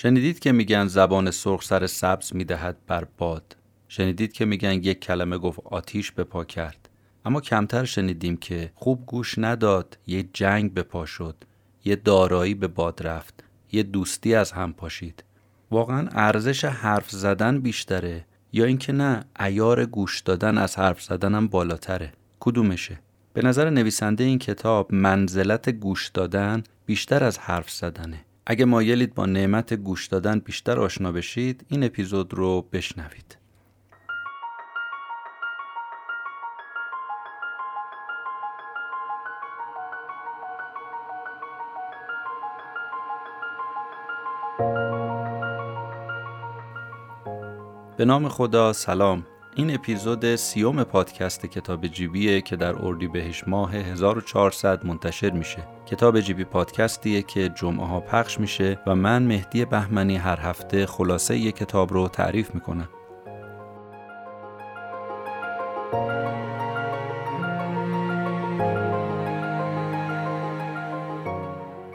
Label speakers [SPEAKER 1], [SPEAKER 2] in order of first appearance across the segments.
[SPEAKER 1] شنیدید که میگن زبان سرخ سر سبز می‌دهد بر باد. شنیدید که میگن یک کلمه گفت آتیش به پا کرد. اما کمتر شنیدیم که خوب گوش نداد یه جنگ به پا شد یه دارایی به باد رفت یه دوستی از هم پاشید. واقعا ارزش حرف زدن بیشتره یا اینکه نه ایار گوش دادن از حرف زدنم بالاتره. کدومشه؟ به نظر نویسنده این کتاب منزلت گوش دادن بیشتر از حرف زدنه. اگه مایلید با نعمت گوش دادن بیشتر آشنا بشید این اپیزود رو بشنوید. به نام خدا سلام. این اپیزود سیوم پادکست کتاب جیبیه که در بهش ماه 1400 منتشر میشه. کتاب جیبی پادکستیه که جمعه ها پخش میشه و من مهدی بهمنی هر هفته خلاصه یک کتاب رو تعریف می‌کنم.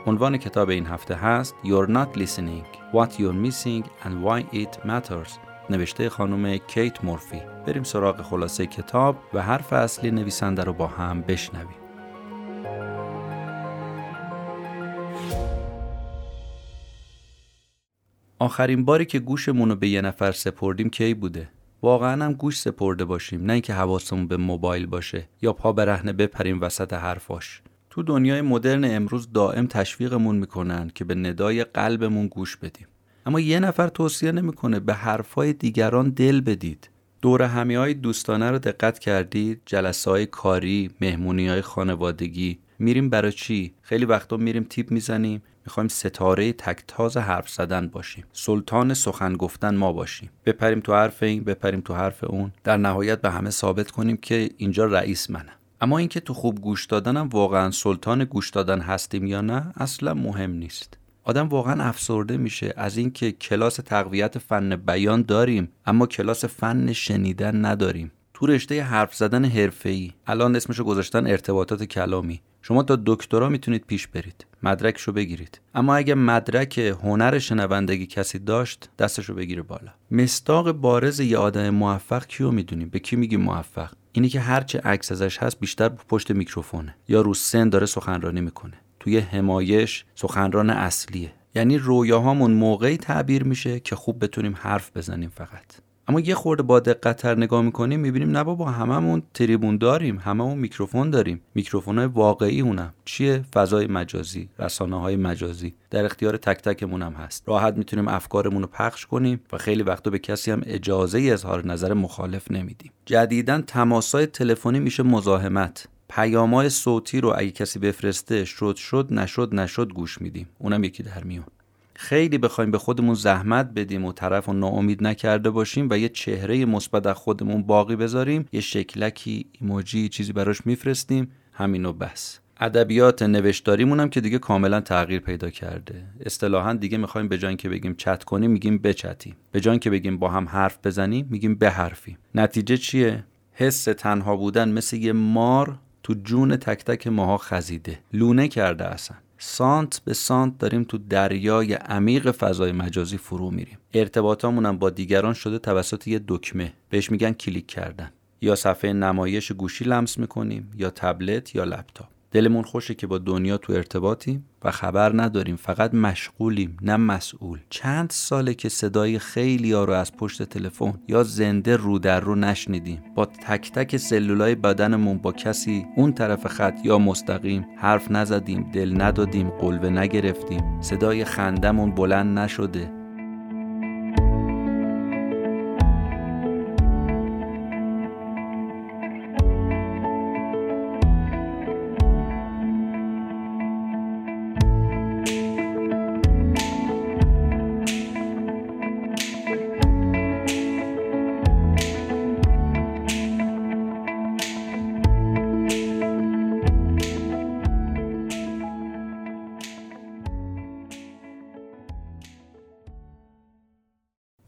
[SPEAKER 1] عنوان کتاب این هفته هست You're not listening What you're missing and why it matters. نوشته خانم کیت مورفی. بریم سراغ خلاصه کتاب و حرف اصلی نویسنده رو با هم بشنویم. آخرین باری که گوشمون رو به یه نفر سپردیم کی بوده؟ واقعا هم گوش سپرده باشیم نه اینکه حواسمون به موبایل باشه یا پا برهنه بپریم وسط حرفاش. تو دنیای مدرن امروز دائم تشویقمون می‌کنن که به ندای قلبمون گوش بدیم. اما یه نفر توصیه نمی‌کنه به حرفای دیگران دل بدید. دور همی های دوستانه رو دقت کردید جلسه های کاری مهمونی های خانوادگی. میریم برای چی؟ خیلی وقتا میریم تیپ می‌زنیم. می‌خوایم ستاره تکتاز حرف زدن باشیم. سلطان سخن گفتن ما باشیم. بپریم تو حرف این بپریم تو حرف اون. در نهایت به همه ثابت کنیم که اینجا رئیس منم اما اینکه تو خوب گوش دادنم واقعا سلطان گوش دادن هستیم یا نه اصلا مهم نیست. آدم واقعا افسرده میشه از اینکه کلاس تقویت فن بیان داریم اما کلاس فن شنیدن نداریم. تو رشته حرف زدن حرفه‌ای الان اسمشو گذاشتن ارتباطات کلامی. شما تا دکترا می‌تونید پیش برید مدرکشو بگیرید. اما اگه مدرک هنر شنوندگی کسی داشت دستشو بگیره بالا. مستاق بارز یه آدم موفق کیو می‌دونیم؟ به کی میگیم موفق؟ اینی که هرچه عکس ازش هست بیشتر پشت میکروفونه یا رو سن داره سخنرانی می‌کنه. توی حمایش سخنران اصلیه. یعنی رویاهامون موقعی تعبیر میشه که خوب بتونیم حرف بزنیم فقط. اما یه خورده با دقتتر نگاه می‌کنیم می‌بینیم نه بابا هممون تریبون داریم هممون میکروفون داریم. میکروفون های واقعی اونم. چیه؟ فضای مجازی رسانه های مجازی. در اختیار تک تکمون هم هست. راحت می‌تونیم افکارمون رو پخش کنیم و خیلی وقتا به کسی هم اجازه اظهار نظر مخالف نمیدیم. جدیدا تماسای تلفنی میشه مزاحمت. پیامای صوتی رو اگه کسی بفرسته شد شد نشد نشد گوش میدیم. اونم یکی در میون. خیلی بخوایم به خودمون زحمت بدیم و طرف رو ناامید نکرده باشیم و یه چهره مثبت از خودمون باقی بذاریم. یه شکلکی ایموجی چیزی براش میفرستیم. همینو بس. ادبیات نوشتاریمون هم که دیگه کاملا تغییر پیدا کرده. اصطلاحا دیگه می‌خوایم به جای که بگیم چت کنیم میگیم بچتیم. به جای که بگیم با هم حرف بزنیم میگیم بحرفیم. نتیجه چیه؟ حس تنها بودن مثل یه مار تو جون تک تک ماها خزیده. لونه کرده اصلا. سانت به سانت داریم تو دریای عمیق فضای مجازی فرو میریم. ارتباطامون هم با دیگران شده توسط یه دکمه. بهش میگن کلیک کردن. یا صفحه نمایش گوشی لمس می‌کنیم یا تبلت یا لپتاپ. دلمون خوشه که با دنیا تو ارتباطیم و خبر نداریم فقط مشغولیم نه مسئول. چند ساله که صدای خیلی ها رو از پشت تلفن یا زنده رو در رو نشنیدیم. با تک تک سلولای بدنمون با کسی اون طرف خط یا مستقیم حرف نزدیم دل ندادیم قلوه نگرفتیم. صدای خندمون بلند نشده.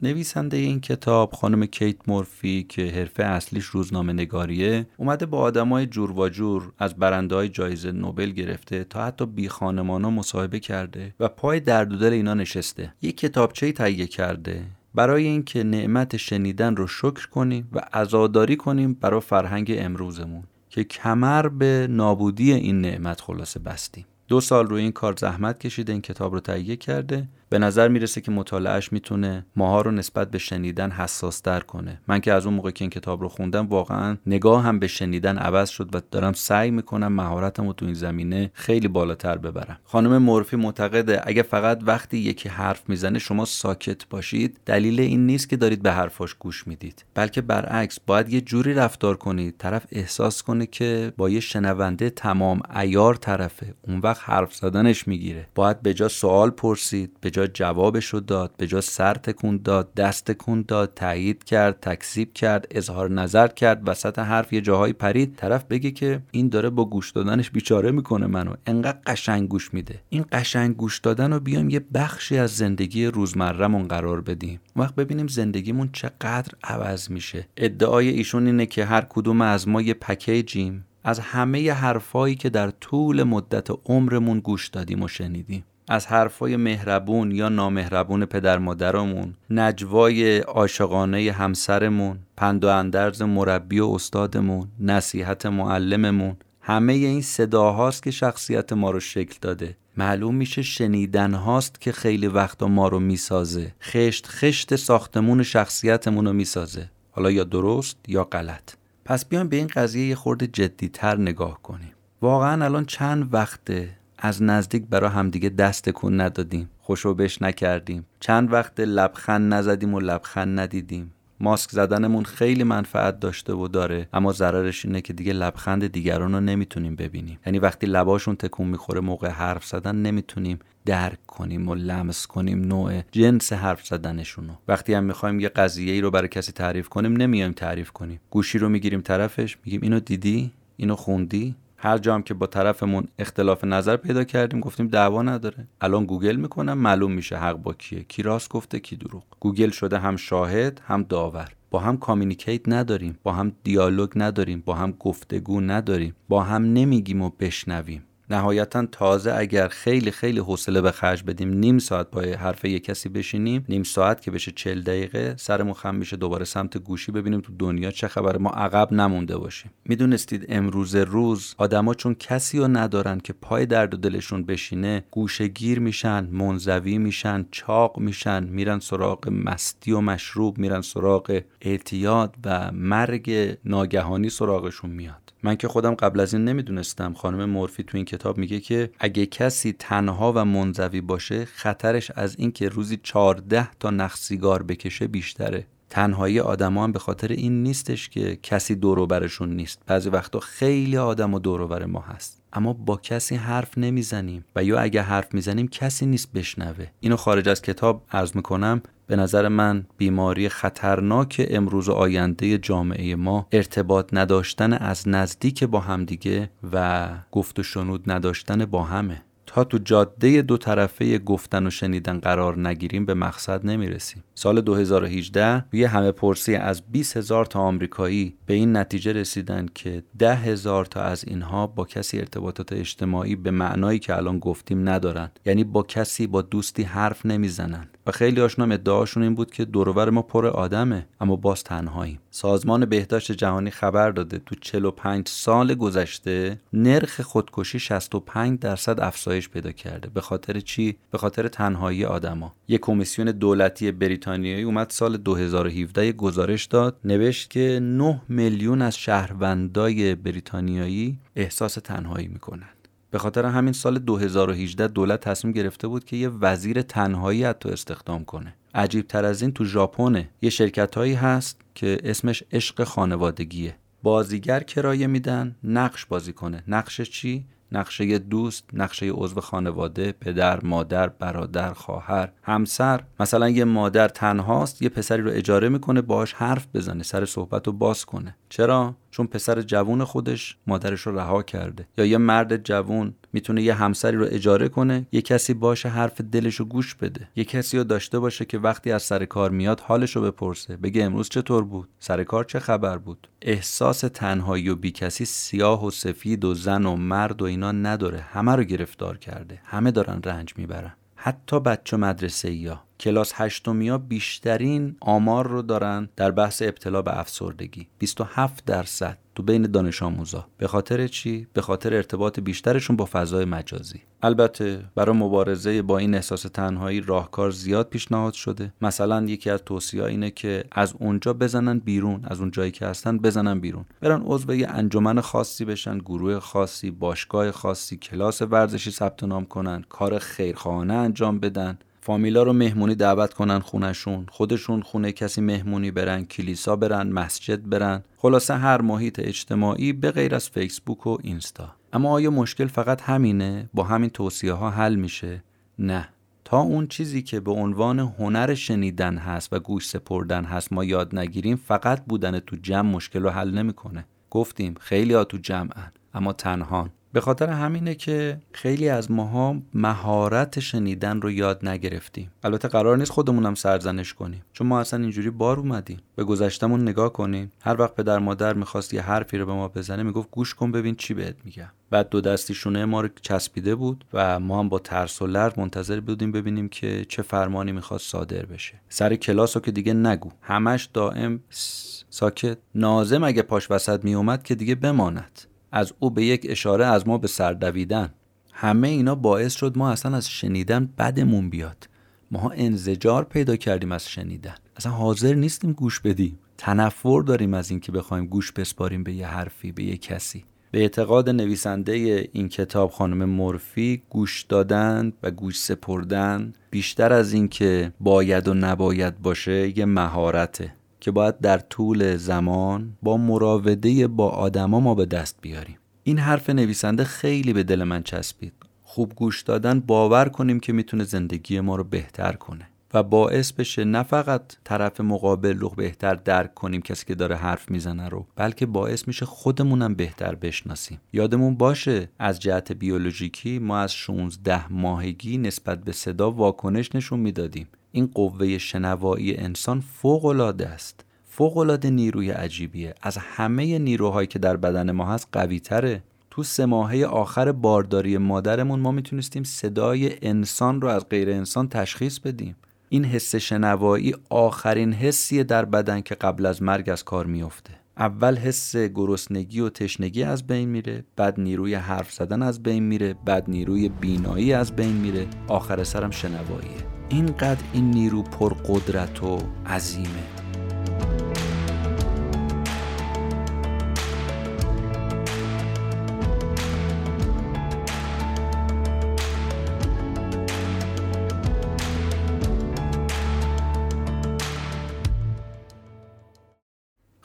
[SPEAKER 1] نویسنده این کتاب خانم کیت مورفی که حرفه اصلیش روزنامه نگاریه اومده با آدمای جور و جور از برنده های جایزه نوبل گرفته تا حتی بی خانمانا مصاحبه کرده و پای درد و اینا نشسته. یه کتابچه تهیه کرده. برای اینکه نعمت شنیدن رو شکر کنیم و عزاداری کنیم برای فرهنگ امروزمون که کمر به نابودی این نعمت خلاصه بستیم. دو سال روی این کار زحمت کشیده این کتاب رو تهیه کرده. به نظر می‌رسه که مطالعهش می‌تونه ماها رو نسبت به شنیدن حساس در کنه. من که از اون موقع که این کتاب رو خوندم واقعا نگاه هم به شنیدن عوض شد و دارم سعی می‌کنم مهارتم رو تو این زمینه خیلی بالاتر ببرم. خانم مورفی معتقده اگه فقط وقتی یکی حرف می‌زنه شما ساکت باشید دلیل این نیست که دارید به حرفاش گوش می‌دید بلکه برعکس باید یه جوری رفتار کنید طرف احساس کنه که با یه شنونده تمام ایار طرفه اون وقت حرف زدنش می‌گیره. باید به جا سوال پرسید به جا جوابش رو داد به جا سر تکون داد دست تکون داد تایید کرد تکذیب کرد اظهار نظر کرد وسط حرف یه جاهایی پرید. طرف بگه که این داره با گوش دادنش بیچاره می‌کنه منو. انقدر قشنگ گوش میده. این قشنگ گوش دادن رو بیایم یه بخشی از زندگی روزمرهمون قرار بدیم. وقت ببینیم زندگیمون چقدر عوض میشه. ادعای ایشون اینه که هر کدوم از ما یه پکیجیم. از همه حرفایی که در طول مدت عمرمون گوش دادیم و شنیدیم. از حرفای مهربون یا نامهربون پدر مادرمون نجوای عاشقانه همسرمون پند و اندرز مربی و استادمون نصیحت معلممون همه این صداهاست که شخصیت ما رو شکل داده. معلوم میشه شنیدن هاست که خیلی وقتا ما رو می‌سازه. خشت خشت ساختمون شخصیتمون رو می‌سازه. حالا یا درست یا غلط. پس بیایم به این قضیه یه خورده جدیتر نگاه کنیم. واقعا الان چند وقته از نزدیک برا همدیگه دست کن ندادیم. خوشو بش نکردیم. چند وقت لبخند نزدیم و لبخند ندیدیم. ماسک زدنمون خیلی منفعت داشته و داره اما ضررش اینه که دیگه لبخند دیگران رو نمی‌تونیم ببینیم. یعنی وقتی لباشون تکون می‌خوره موقع حرف زدن نمی‌تونیم درک کنیم و لمس کنیم نوع جنس حرف زدنشونو وقتی هم می‌خوایم یه قضیه ای رو برای کسی تعریف کنیم نمیایم تعریف کنیم. گوشی رو می‌گیریم طرفش میگیم اینو دیدی؟ اینو خوندی؟ هر جام که با طرفمون اختلاف نظر پیدا کردیم گفتیم دعوا نداره. الان گوگل می‌کنم معلوم میشه حق با کیه. کی راست گفته کی دروغ. گوگل شده هم شاهد هم داور. با هم communicate نداریم با هم دیالوگ نداریم با هم گفتگو نداریم با هم نمیگیم و بشنویم. نهایتا تازه اگر خیلی خیلی حوصله به خرج بدیم نیم ساعت پای حرف یک کسی بشینیم نیم ساعت که بشه چل دقیقه سرمون خم میشه دوباره سمت گوشی ببینیم تو دنیا چه خبره. ما عقب نمونده باشیم. می‌دونستید امروز روز آدما چون کسی رو ندارن که پای درد و دلشون بشینه گوشه گیر میشن منزوی میشن چاق میشن میرن سراغ مستی و مشروب میرن سراغ اعتیاد و مرگ ناگهانی سراغشون میاد. من که خودم قبل از این نمی‌دونستم. خانم مورفی تو این کتاب میگه که اگه کسی تنها و منزوی باشه خطرش از اینکه روزی 14 تا نخ سیگار بکشه بیشتره. تنهایی آدما هم به خاطر این نیستش که کسی دور برشون نیست. بعضی وقتا خیلی آدم و بر ما هست. اما با کسی حرف نمی‌زنیم. و یا اگه حرف می‌زنیم کسی نیست بشنوه. اینو خارج از کتاب عرض می‌کنم. به نظر من بیماری خطرناک امروز و آینده جامعه ما ارتباط نداشتن از نزدیک با همدیگه و گفت و شنود نداشتن با همه. تا تو جاده دو طرفه گفتن و شنیدن قرار نگیریم به مقصد نمی‌رسیم. سال 2018 یه همه پرسی از 20 هزار تا آمریکایی به این نتیجه رسیدن که ده هزار تا از اینها با کسی ارتباطات اجتماعی به معنایی که الان گفتیم ندارن یعنی با کسی با دوستی حرف نمی‌زنن و خیلی هاشون ادعاشون این بود که دورور ما پر آدمه اما باز تنهاییم. سازمان بهداشت جهانی خبر داده تو 45 سال گذشته نرخ خودکشی 65 درصد افزایش پیدا کرده. به خاطر چی؟ به خاطر تنهایی آدما. یک کمیسیون دولتی بریتانیایی اومد سال 2017 گزارش داد نوشت که 9 میلیون از شهروندای بریتانیایی احساس تنهایی می‌کنن. به خاطر همین سال 2018 دولت تصمیم گرفته بود که یه وزیر تنهایی حتی استخدام کنه. عجیب تر از این تو ژاپن یه شرکت هایی هست که اسمش عشق خانوادگیه. بازیگر کرایه میدن نقش بازی کنه. نقش چی؟ نقشه دوست نقشه عضو خانواده پدر مادر برادر خواهر همسر. مثلا یه مادر تنهاست یه پسری رو اجاره می‌کنه باهاش حرف بزنه سر صحبت رو باز کنه. چرا؟ چون پسر جوون خودش مادرش رو رها کرده. یا یه مرد جوون می‌تونه یه همسری رو اجاره کنه یه کسی باشه حرف دلش رو گوش بده. یه کسی رو داشته باشه که وقتی از سر کار میاد حالش رو بپرسه. بگه امروز چطور بود؟ سر کار چه خبر بود؟ احساس تنهایی و بیکسی سیاه و سفید و زن و مرد و اینا نداره. همه رو گرفتار کرده. همه دارن رنج می‌برن. حتی بچه مدرسه یا کلاس هشتمیا بیشترین آمار رو دارن در بحث ابتلا به افسردگی. 27 درصد تو بین دانش آموزا. به خاطر چی؟ به خاطر ارتباط بیشترشون با فضای مجازی. البته برای مبارزه با این احساس تنهایی راهکار زیاد پیشنهاد شده. مثلا یکی از توصیه اینه که از اونجا بزنن بیرون از اون جایی که هستن بزنن بیرون. برن عضو یه انجمن خاصی بشن گروه خاصی باشگاه خاصی کلاس ورزشی ثبت نام کنن کار خیرخواهانه انجام بدن. فامیلا رو مهمونی دعوت کنن خونشون خودشون خونه کسی مهمونی برن کلیسا برن مسجد برن. خلاصه هر محیط اجتماعی به غیر از فیسبوک و اینستا. اما آیا مشکل فقط همینه؟ با همین توصیه ها حل میشه؟ نه. تا اون چیزی که به عنوان هنر شنیدن هست و گوش سپردن هست ما یاد نگیریم فقط بودن تو جمع مشکل رو حل نمی‌کنه. گفتیم خیلی ها تو جمعن اما تنهان. به خاطر همینه که خیلی از ماها مهارت شنیدن رو یاد نگرفتیم. البته قرار نیست خودمونم سرزنش کنیم. چون ما اصلا اینجوری بار اومدیم. به گذشتمون نگاه کنیم. هر وقت پدر مادر می‌خواست یه حرفی رو به ما بزنه می‌گفت گوش کن ببین چی بهت میگم. بعد دو دستی شونه ما رو چسبیده بود و ما هم با ترس و لرز منتظر بودیم ببینیم که چه فرمانی می‌خواد صادر بشه. سر کلاس رو که دیگه نگو. همش دائم ساکت. نازم اگه پاش وسط میومد که دیگه بماند. از او به یک اشاره از ما به سر دویدن. همه اینا باعث شد ما اصلا از شنیدن بدمون بیاد. ما انزجار پیدا کردیم از شنیدن. اصلا حاضر نیستیم گوش بدیم. تنفر داریم از اینکه بخوایم گوش بسپاریم به یه حرفی به یه کسی. به اعتقاد نویسنده این کتاب خانم مورفی گوش دادن و گوش سپردن بیشتر از اینکه باید و نباید باشه یه مهارته. که باید در طول زمان با مراوده با آدما ما به دست بیاریم. این حرف نویسنده خیلی به دل من چسبید. خوب گوش دادن باور کنیم که می‌تونه زندگی ما رو بهتر کنه و باعث بشه نه فقط طرف مقابل رو بهتر درک کنیم کسی که داره حرف می‌زنه رو بلکه باعث میشه خودمونم بهتر بشناسیم. یادمون باشه از جهت بیولوژیکی ما از 16 ماهگی نسبت به صدا واکنش نشون می‌دادیم. این قوه شنوایی انسان فوق العاده است. فوق العاده نیروی عجیبیه. از همه نیروهایی که در بدن ما هست قوی تره تو سه ماهه آخر بارداری مادرمون ما می‌تونستیم صدای انسان رو از غیر انسان تشخیص بدیم. این حس شنوایی آخرین حسیه در بدن که قبل از مرگ از کار میفته اول حس گرسنگی و تشنگی از بین میره بعد نیروی حرف زدن از بین میره بعد نیروی بینایی از بین میره. آخر سرم شنواییه. اینقدر این نیرو پرقدرت و عظیمه.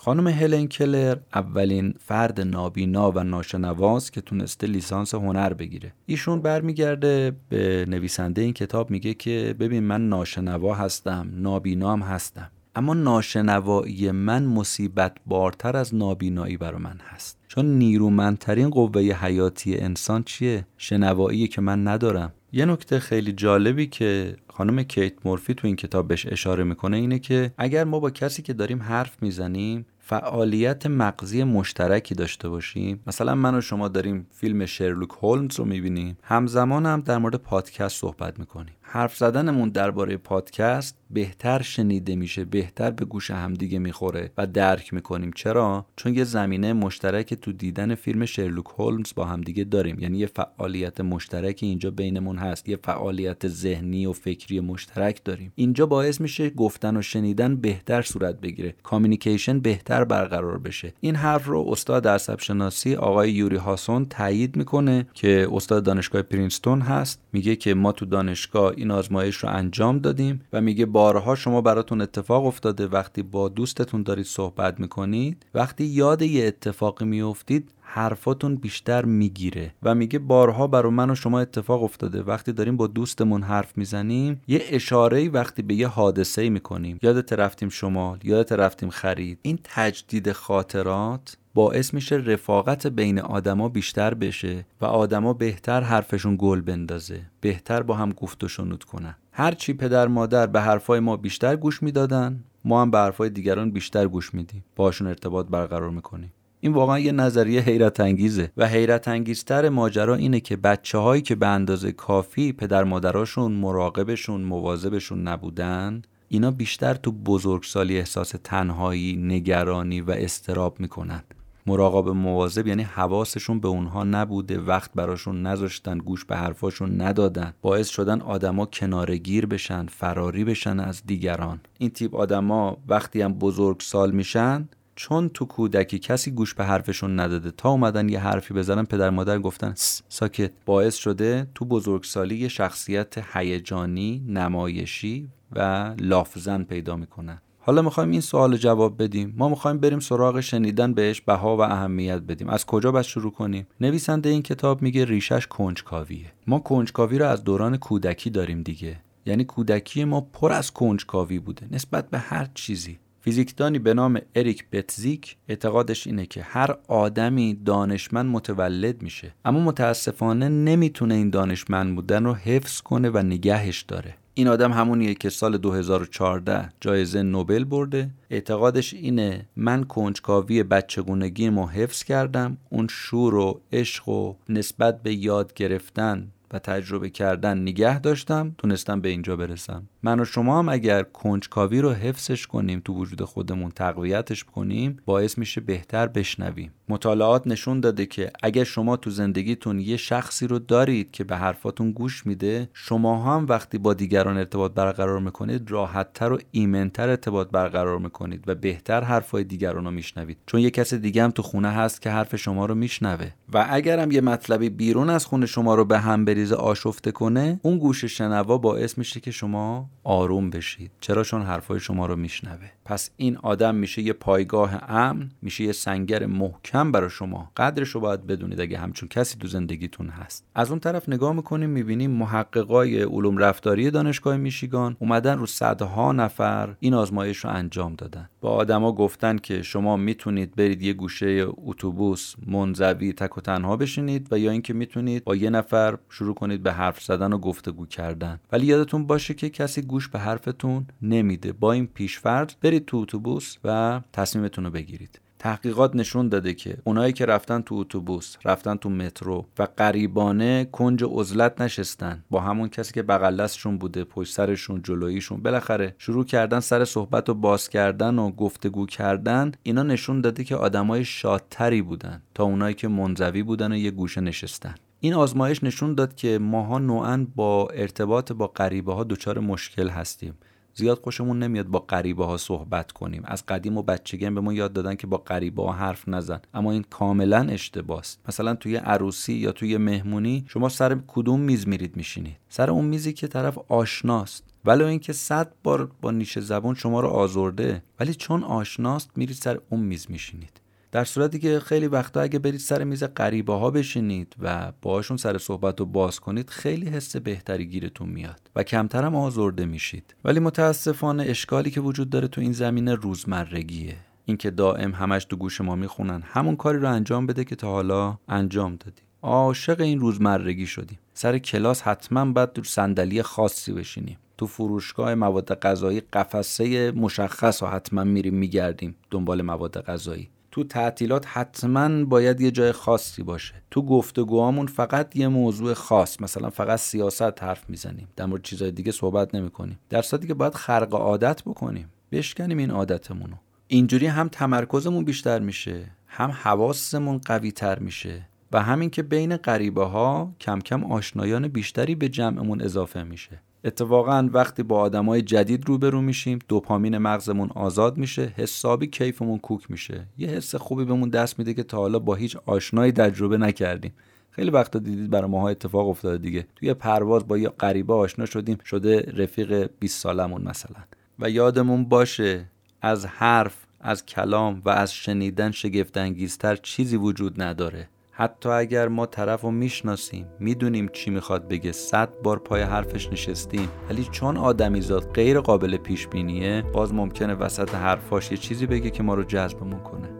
[SPEAKER 1] خانم هلن کلر اولین فرد نابینا و ناشنواست که تونسته لیسانس هنر بگیره. ایشون برمیگرده به نویسنده این کتاب میگه که ببین من ناشنوا هستم نابینا هم هستم. اما ناشنوایی من مصیبت بارتر از نابینایی برای من هست. چون نیرومندترین قوه حیاتی انسان چیه؟ شنوایی که من ندارم. یه نکته خیلی جالبی که خانم کیت مورفی تو این کتاب بهش اشاره می‌کنه اینه که اگر ما با کسی که داریم حرف می‌زنیم فعالیت مغزی مشترکی داشته باشیم مثلا من و شما داریم فیلم شرلوک هولمز رو می‌بینیم همزمان هم در مورد پادکست صحبت می‌کنیم. حرف زدنمون درباره پادکست بهتر شنیده میشه بهتر به گوش همدیگه می‌خوره و درک می‌کنیم. چرا؟ چون یه زمینه مشترک تو دیدن فیلم شرلوک هولمز با همدیگه داریم. یعنی یه فعالیت مشترکی اینجا بینمون هست. یه فعالیت ذهنی و فکری مشترک داریم. اینجا باعث میشه گفتن و شنیدن بهتر صورت بگیره. کامیکیشن بهتر برقرار بشه. این حرف رو استاد عصب شناسی آقای یوری هاسون تایید می‌کنه که استاد دانشگاه پرینستون هست. میگه که ما تو دانشگاه این آزمایش رو انجام دادیم و میگه بارها شما براتون اتفاق افتاده وقتی با دوستتون دارید صحبت می‌کنید. وقتی یاد یه اتفاقی میافتید حرفاتون بیشتر می‌گیره و میگه بارها برای من و شما اتفاق افتاده. وقتی داریم با دوستمون حرف می‌زنیم یه اشاره وقتی به یه حادثه می‌کنیم. یادت رفتیم شمال یادت رفتیم خرید. این تجدید خاطرات باعث میشه رفاقت بین آدما بیشتر بشه و آدما بهتر حرفشون گل بندازه بهتر با هم گفت و شنود کنن. هرچی پدر مادر به حرفای ما بیشتر گوش می‌دادن ما هم به حرفای دیگران بیشتر گوش میدیم. باشون ارتباط برقرار می‌کنیم. این واقعا یه نظریه حیرت انگیزه و حیرت انگیزتر ماجرا اینه که بچه هایی که به اندازه کافی پدر مادراشون مراقبشون مواظبشون نبودن اینا بیشتر تو بزرگسالی احساس تنهایی، نگرانی و استراب می‌کنن. مراقب مواظب یعنی حواسشون به اونها نبوده وقت براشون نذاشتن گوش به حرفاشون ندادن. باعث شدن آدما کنارگیر بشن فراری بشن از دیگران. این تیپ آدما وقتی هم بزرگ سال میشن چون تو کودکی کسی گوش به حرفشون نداده. تا اومدن یه حرفی بزنن پدر مادر گفتن ساکت. باعث شده تو بزرگسالی یه شخصیت هیجانی نمایشی و لافزن پیدا می‌کنن. حالا می‌خوایم این سوال جواب بدیم. ما می‌خوایم بریم سراغ شنیدن بهش بها و اهمیت بدیم. از کجا بس شروع کنیم؟ نویسنده این کتاب میگه ریشش کنجکاویه. ما کنجکاوی رو از دوران کودکی داریم دیگه. یعنی کودکی ما پر از کنجکاوی بوده نسبت به هر چیزی. فیزیکدانی به نام اریک بتزیک اعتقادش اینه که هر آدمی دانشمند متولد میشه. اما متاسفانه نمی‌تونه این دانشمند بودن رو حفظ کنه و نگهش داره. این آدم همونیه که سال 2014 جایزه نوبل برده. اعتقادش اینه من کنجکاوی بچگونگیمو حفظ کردم. اون شور و عشق و نسبت به یاد گرفتن و تجربه کردن نگه داشتم تونستم به اینجا برسم. من و شما هم اگر کنجکاوی رو حفظش کنیم تو وجود خودمون تقویتش کنیم باعث میشه بهتر بشنویم. مطالعات نشون داده که اگر شما تو زندگیتون یه شخصی رو دارید که به حرفاتون گوش میده شما هم وقتی با دیگران ارتباط برقرار می‌کنید راحتتر و ایمنتر ارتباط برقرار می‌کنید و بهتر حرفای دیگران رو میشنوید. چون یه کس دیگه هم تو خونه هست که حرف شما رو میشنوه. و اگرم یه مطلبی بیرون از خونه شما رو به هم بریزه آشفته کنه اون گوش شنوا باعث میشه که شما آروم بشید. چرا؟ چون حرفای شما رو میشنوه. پس این آدم میشه یه پایگاه امن میشه یه سنگر محکم برای شما. قدرش رو باید بدونید اگه همچون کسی تو زندگیتون هست. از اون طرف نگاه می‌کنیم می‌بینیم محققای علوم رفتاری دانشگاه میشیگان اومدن رو صدها نفر این آزمایش رو انجام دادن. با آدما گفتن که شما می‌تونید برید یه گوشه اتوبوس منزوی تک و تنها بشینید و یا اینکه می‌تونید با یه نفر شروع کنید به حرف زدن و گفتگو کردن. ولی یادتون باشه که کسی گوش به حرفتون نمیده. با این پیشفرض برید تو اتوبوس و تصمیمتون رو بگیرید. تحقیقات نشون داده که اونایی که رفتن تو اتوبوس رفتن تو مترو و قریبانه کنج عزلت نشستن. با همون کسی که بغل بوده پشت سرشون جلویشون بالاخره شروع کردن سر صحبت و باز کردن و گفتگو کردن اینا نشون داده که آدمای شادتری بودن تا اونایی که منزوی بودن و یه گوشه نشستن. این آزمایش نشون داد که ماها نوعا با ارتباط با غریبه ها دچار مشکل هستیم. زیاد خوشمون نمیاد با غریبه ها صحبت کنیم. از قدیم و بچگی به ما یاد دادن که با غریبه ها حرف نزن. اما این کاملا اشتباست مثلا توی عروسی یا توی مهمونی شما سر کدوم میز میرید میشینید؟ سر اون میزی که طرف آشناست. ولو اینکه صد بار با نیش زبون شما رو آزرده ولی چون آشناست میرید سر اون میز میشینید. در صورتی که خیلی وقتا اگه برید سر میز غریبه ها بشینید و باهاشون سر صحبت رو باز کنید خیلی حس بهتری گیرتون میاد و کمتر هم آزرده میشید. ولی متاسفانه اشکالی که وجود داره تو این زمینه روزمرگیه. اینکه دائم همش تو گوش ما می‌خونن. همون کاری رو انجام بده که تا حالا انجام دادی. عاشق این روزمرگی شدیم. سر کلاس حتما باید تو صندلی خاصی بشینیم. تو فروشگاه مواد غذایی قفسه مشخص و حتما میریم میگردیم. دنبال مواد غذایی. تو تعطیلات حتما باید یه جای خاصی باشه. تو گفتگوهامون فقط یه موضوع خاص مثلا فقط سیاست حرف می‌زنیم. در مورد چیزای دیگه صحبت نمی‌کنیم. در صورتی که باید خرق عادت بکنیم. بشکنیم این عادتمونو. اینجوری هم تمرکزمون بیشتر میشه هم حواسمون قوی تر میشه و همین که بین غریبه ها کم کم آشنایان بیشتری به جمعمون اضافه میشه. اتفاقا وقتی با آدمای جدید روبرو میشیم دوپامین مغزمون آزاد میشه حسابی کیفمون کوک میشه. یه حس خوبی بهمون دست میده که تا حالا با هیچ آشنایی تجربه نکردیم. خیلی وقتا دیدید برای ماها اتفاق افتاده دیگه. توی پرواز با یه غریبه آشنا شدیم. شده رفیق 20 سالمون مثلا. و یادمون باشه از حرف از کلام و از شنیدن شگفتانگیزتر چیزی وجود نداره. حتی اگر ما طرف رو می‌شناسیم می‌دونیم چی می‌خواد بگه صد بار پای حرفش نشستیم. ولی چون آدمیزاد غیر قابل پیش بینیه باز ممکنه وسط حرفاش یه چیزی بگه که ما رو جذبمون کنه.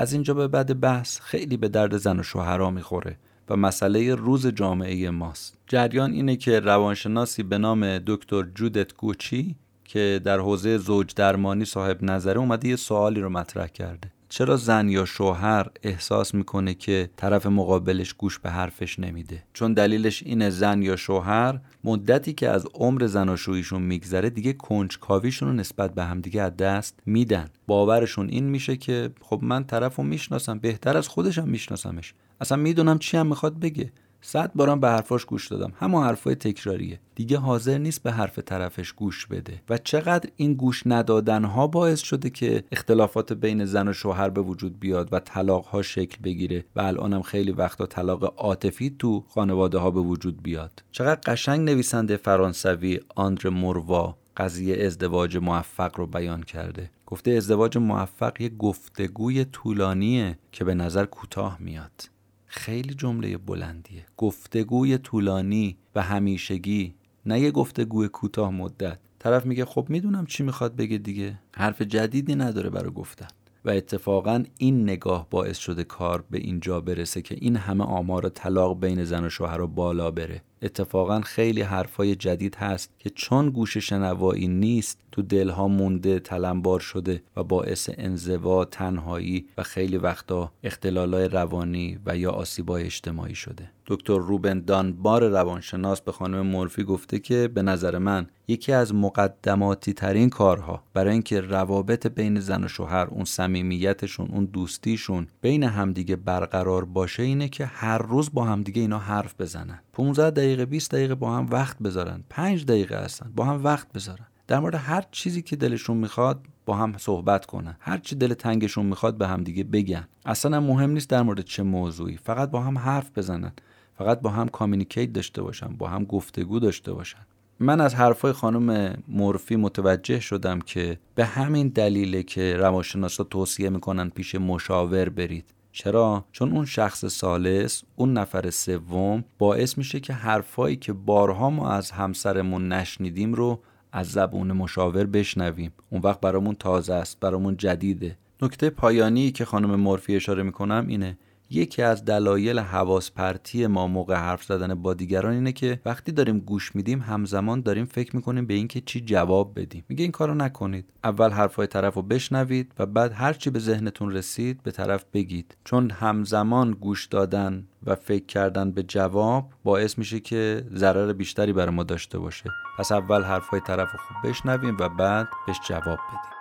[SPEAKER 1] از اینجا به بعد بحث خیلی به درد زن و شوهرها می‌خوره و مسئله روز جامعه ماست. جریان اینه که روانشناسی به نام دکتر جودت گوچی که در حوزه زوج درمانی صاحب نظره اومده یه سوالی رو مطرح کرده. چرا زن یا شوهر احساس می‌کنه که طرف مقابلش گوش به حرفش نمیده؟ چون دلیلش اینه زن یا شوهر مدتی که از عمر زناشوییشون میگذره دیگه کنجکاویشون رو نسبت به همدیگه از دست میدن. باورشون این میشه که خب من طرف رو می‌شناسم بهتر از خودشم میشناسمش. اصلا می‌دونم چی هم می‌خواد بگه. صد بارم به حرفاش گوش دادم. همون حرفای تکراریه. دیگه حاضر نیست به حرف طرفش گوش بده. و چقدر این گوش ندادن ها باعث شده که اختلافات بین زن و شوهر به وجود بیاد و طلاق ها شکل بگیره و الانم خیلی وقتا طلاق عاطفی تو خانواده ها به وجود بیاد. چقدر قشنگ نویسنده فرانسوی آندر موروا قضیه ازدواج موفق رو بیان کرده. گفته ازدواج موفق یه گفتگوی طولانیه که به نظر کوتاه میاد. خیلی جمله بلندیه. گفتگوی طولانی و همیشگی نه یه گفتگوی کوتاه مدت. طرف میگه خب می‌دونم چی می‌خواد بگه دیگه. حرف جدیدی نداره برای گفتن. و اتفاقا این نگاه باعث شده کار به اینجا برسه که این همه آمار طلاق بین زن و شوهر رو بالا بره. اتفاقا خیلی حرفای جدید هست که چون گوش شنوایی نیست تو دلها مونده تلمبار شده و باعث انزوا تنهایی و خیلی وقتا اختلالای روانی و یا آسیبای اجتماعی شده. دکتر روبن دانبار روانشناس به خانم مورفی گفته که به نظر من یکی از مقدماتی ترین کارها برای اینکه روابط بین زن و شوهر اون صمیمیتشون اون دوستیشون بین همدیگه برقرار باشه اینه که هر روز با همدیگه اینا حرف بزنن. 15 دقیقه 20 دقیقه با هم وقت بذارن. 5 دقیقه هستن با هم وقت بذارن. در مورد هر چیزی که دلشون می‌خواد با هم صحبت کنن. هر چی دل تنگشون می‌خواد به هم دیگه بگن. اصلا مهم نیست در مورد چه موضوعی. فقط با هم حرف بزنن. فقط با هم کامیونیکیت داشته باشن با هم گفتگو داشته باشن. من از حرفای خانم مورفی متوجه شدم که به همین دلیله که روانشناسا توصیه می‌کنن پیش مشاور برید. چرا؟ چون اون شخص سالس اون نفر سوم باعث میشه که حرفایی که بارها ما از همسرمون نشنیدیم رو از زبون مشاور بشنویم. اون وقت برامون تازه است برامون جدیده. نکته پایانی که خانم مورفی اشاره می‌کنم اینه. یکی از دلایل حواس پرتی ما موقع حرف زدن با دیگران اینه که وقتی داریم گوش میدیم همزمان داریم فکر می‌کنیم به اینکه چی جواب بدیم. میگه این کارو نکنید. اول حرفای طرف رو بشنوید و بعد هر چی به ذهنتون رسید به طرف بگید. چون همزمان گوش دادن و فکر کردن به جواب باعث میشه که ضرر بیشتری برای ما داشته باشه. پس اول حرفای طرف رو خوب بشنویم و بعد بهش جواب بدیم.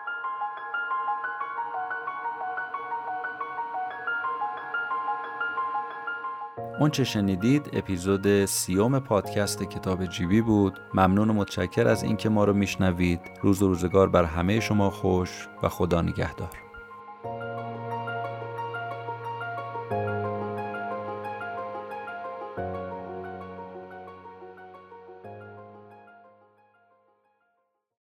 [SPEAKER 1] اون چه شنیدید اپیزود سیوم پادکست کتاب جیبی بود. ممنون و متشکر از اینکه ما رو میشنوید. روز و روزگار بر همه شما خوش و خدا نگهدار.